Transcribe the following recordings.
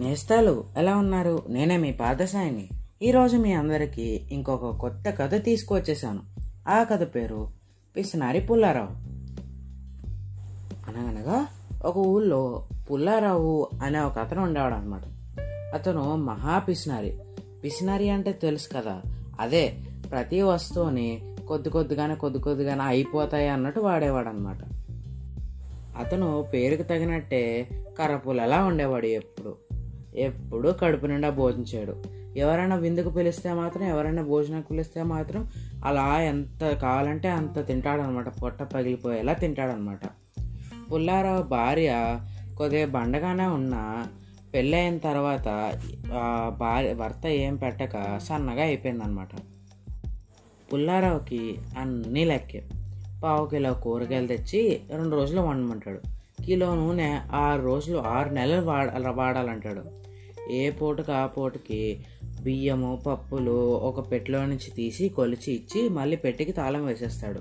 నేస్తాలు ఎలా ఉన్నారు? నేనే మీ పాదసాయిని ఈరోజు మీ అందరికీ ఇంకొక కొత్త కథ తీసుకువచ్చేసాను ఆ కథ పేరు పిసినారి పుల్లారావు. అనగనగా ఒక ఊళ్ళో పుల్లారావు అనే ఒక అతను ఉండేవాడు అనమాట అతను మహా పిసినారి పిసినారి అంటే తెలుసు కదా. అదే ప్రతి వస్తువుని కొద్ది కొద్దిగానే కొద్ది కొద్దిగానే అయిపోతాయి అన్నట్టు వాడేవాడు అనమాట అతను పేరుకు తగినట్టే కర్రపులలా ఉండేవాడు ఎప్పుడు? ఎప్పుడూ కడుపు నిండా భోజనం చేయడు. ఎవరైనా విందుకు పిలిస్తే మాత్రం ఎవరైనా భోజనం పిలిస్తే మాత్రం అలా ఎంత కావాలంటే అంత తింటాడనమాట. పొట్ట పగిలిపోయేలా తింటాడనమాట. పుల్లారావు భార్య కొద్దిగా బండగానే ఉన్నా పెళ్ళైన తర్వాత ఆ భార్య భర్త ఏం పెట్టక సన్నగా అయిపోయిందనమాట. పుల్లారావుకి అన్నీ లెక్కే. పావు కిలో కూరగాయలు తెచ్చి రెండు రోజులు వండమంటాడు. కిలో నూనె ఆరు రోజులు ఆరు నెలలు వాడ వాడాలంటాడు. ఏ పూటకి ఆ పూటకి బియ్యము పప్పులు ఒక పెట్టెలో నుంచి తీసి కొలిచి ఇచ్చి మళ్ళీ పెట్టికి తాళం వేసేస్తాడు.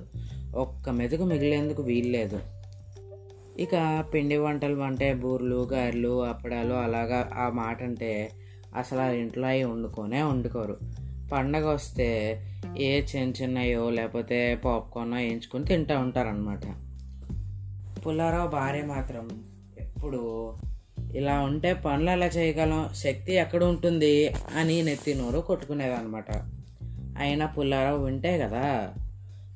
ఒక్క మెతుకు మిగిలేందుకు వీల్లేదు. ఇక పిండి వంటలు అంటే బూర్లు గారెలు అప్పడాలు అలాగా ఆ మాట అంటే అసలు ఆ ఇంట్లో అవి వండుకొనే వండుకోరు. పండగ వస్తే ఏ చిన్న చిన్నయో లేకపోతే పాప్కార్న్ వేయించుకొని తింటూ ఉంటారనమాట పుల్లారావు భార్య మాత్రం ఎప్పుడు ఇలా ఉంటే పనులు ఎలా చేయగలం? శక్తి ఎక్కడ ఉంటుంది అని నెత్తి నోరు కొట్టుకునేదనమాట అయినా పుల్లారావు వింటే కదా.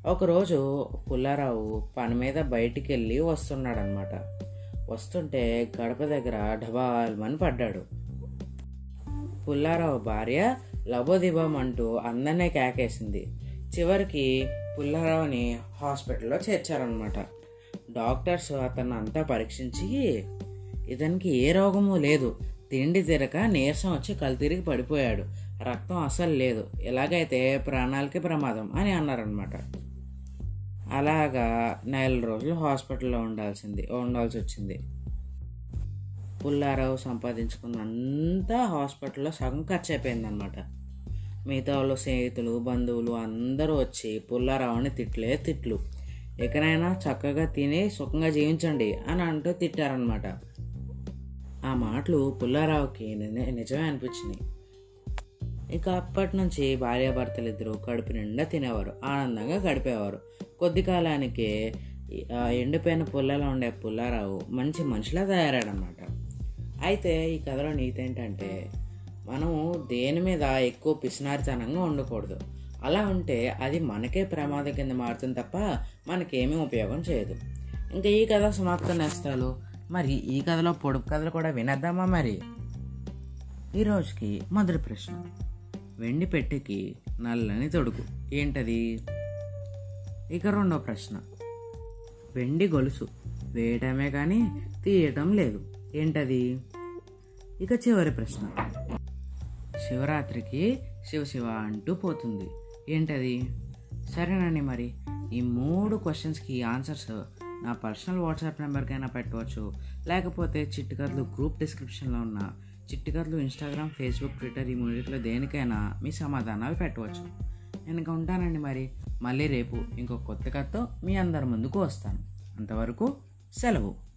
ఒకరోజు పుల్లారావు పని మీద బయటికి వెళ్ళి వస్తున్నాడనమాట వస్తుంటే గడప దగ్గర ఢబాల్మని పడ్డాడు. పుల్లారావు భార్య లబోదిబం అంటూ అందరినీ కేకేసింది. చివరికి పుల్లారావుని హాస్పిటల్లో చేర్చారనమాట డాక్టర్స్ అతన్ని అంతా పరీక్షించి ఇతనికి ఏ రోగము లేదు. తిండి తిరక నీరసం వచ్చి కళ్ళు తిరిగి పడిపోయాడు. రక్తం అసలు లేదు. ఎలాగైతే ప్రాణాలకి ప్రమాదం అని అన్నారనమాట అలాగా నెల రోజులు హాస్పిటల్లో ఉండాల్సింది ఉండాల్సి వచ్చింది. పుల్లారావు సంపాదించుకున్నంతా హాస్పిటల్లో సగం ఖర్చు అయిపోయిందనమాట మిగతా వాళ్ళు స్నేహితులు బంధువులు అందరూ వచ్చి పుల్లారావుని తిట్లే తిట్లు. ఎక్కడైనా చక్కగా తిని సుఖంగా జీవించండి అని అంటూ తిట్టారనమాట ఆ మాటలు పుల్లారావుకి ని- నిజమే అనిపించినాయి. ఇక అప్పటి నుంచి భార్యాభర్తలిద్దరూ కడుపు నిండా తినేవారు ఆనందంగా గడిపేవారు. కొద్ది కాలానికే ఎండిపోయిన పుల్లలో ఉండే పుల్లారావు మంచి మనిషిలా తయారాడనమాట అయితే ఈ కథలో నీతి ఏంటంటే మనము దేని మీద ఎక్కువ పిసినారితనంగా ఉండకూడదు. అలా ఉంటే అది మనకే ప్రమాదం కింద మారుతుంది తప్ప మనకేమీ ఉపయోగం చేయదు. ఇంకా ఈ కథ సమాప్తం నేస్తాలు మరి ఈ కథలో పొడుపు కథలు కూడా వినేద్దామా మరి? ఈ రోజుకి మొదటి ప్రశ్న. వెండి పెట్టెకి నల్లని తొడుగు. ఏంటది? ఇక రెండో ప్రశ్న. వెండి గొలుసు. వేయటమే కానీ తీయటం లేదు. ఏంటది? ఇక చివరి ప్రశ్న. శివరాత్రికి శివ శివ అంటూ పోతుంది. ఏంటది? సరేనండి మరి. ఈ మూడు క్వశ్చన్స్కి ఆన్సర్స్ నా పర్సనల్ వాట్సాప్ నెంబర్కైనా పెట్టవచ్చు లేకపోతే చిట్టుకథలు గ్రూప్ డిస్క్రిప్షన్లో ఉన్న చిట్టుకథలు ఇన్స్టాగ్రామ్ ఫేస్బుక్ ట్విట్టర్ ఈ మూడింటిలో దేనికైనా మీ సమాధానాలు పెట్టవచ్చు. నేను ఉంటానండి మరి. మళ్ళీ రేపు ఇంకో కొత్త కథతో మీ అందరి ముందుకు వస్తాను. అంతవరకు సెలవు.